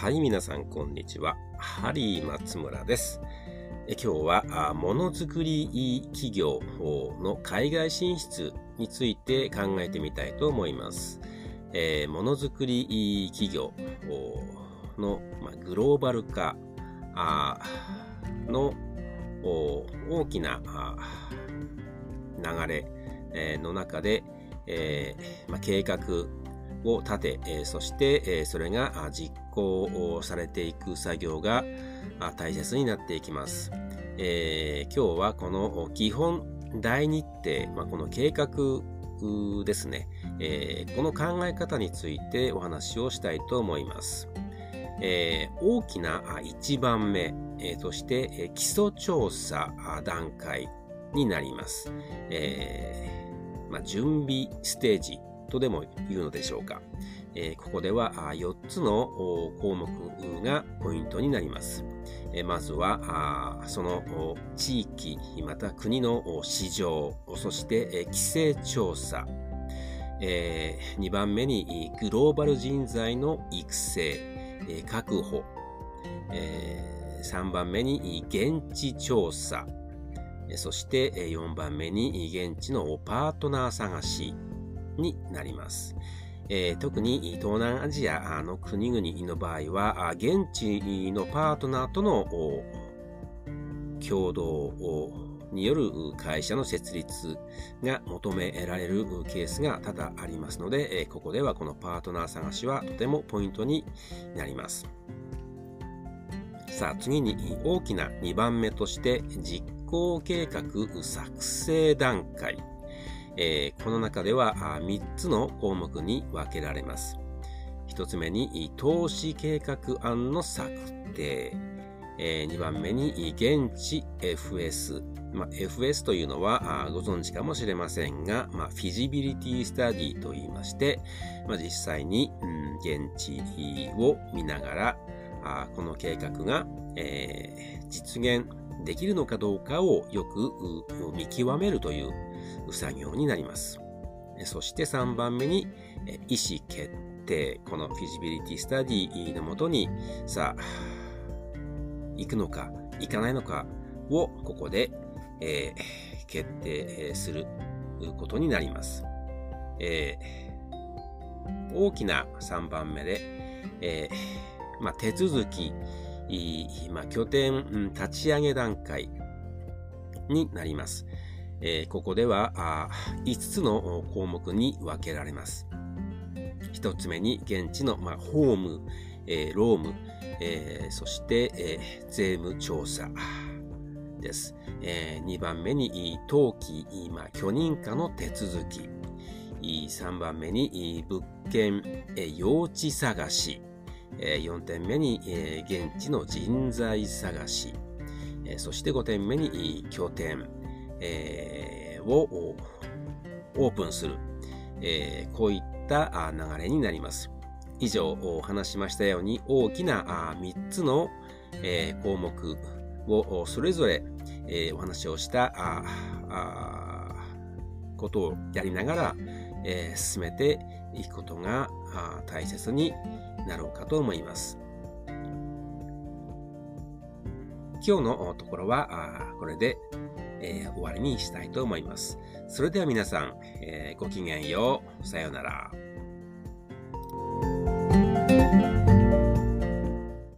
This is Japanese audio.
はい、皆さん、こんにちは。ハリー松村です。え今日は、ものづくり企業の海外進出について考えてみたいと思います。え、ものづくり企業の、まグローバル化の大きな流れの中で、えーま計画を立て、えそして、えそれが実行されていく作業が大切になっていきます。えー、今日はこの基本大日程、まあ、この計画ですね、えー、この考え方についてお話をしたいと思います。えー、大きな1番目、えー、として、基礎調査段階になります。えーまあ、準備ステージとでも言うのでしょうか。えー、ここでは4つの項目がポイントになります。えー、まずは、その地域、また国の市場、そして規制調査、えー、2番目にグローバル人材の育成、え確保、え3番目に現地調査、そして4番目に現地のパートナー探し、になります。えー、特に東南アジアの国々の場合は、現地のパートナーとの共同による会社の設立が求められるケースが多々ありますので、ここではこのパートナー探しはとてもポイントになります。さあ次に大きな2番目として実行計画作成段階えー、この中では3つの項目に分けられます。1つ目に投資計画案の策定。えー、2番目に現地 FS。まあ、FS というのはご存知かもしれませんが、まあ、フィジビリティスタディと言いまして、まあ、実際に、現地を見ながら、この計画が、実現できるのかどうかをよく見極めるという作業になります。そして3番目に、意思決定。このフィジビリティスタディのもとに、さあ、行くのか、行かないのかをここで、えー、決定することになります。えー、大きな3番目で、えーまあ、手続き、まあ、拠点立ち上げ段階になります。えー、ここでは5つの項目に分けられます。1つ目に現地の、まあ、ホーム、えー、ローム、えー、そして、え、税務調査です。え、2番目に登記、まあ、許認可の手続き。3番目に物件、え、用地探し。え、4点目に、現地の人材探し。そして5点目に拠点。をオープンする、こういった流れになります。以上お話しましたように大きな3つの、項目をそれぞれ、お話をしたことをやりながら、進めていくことが大切になろうかと思います。今日のところは、これで、えー、終わりにしたいと思います。それでは皆さん、えー、ごきげんよう。さようなら。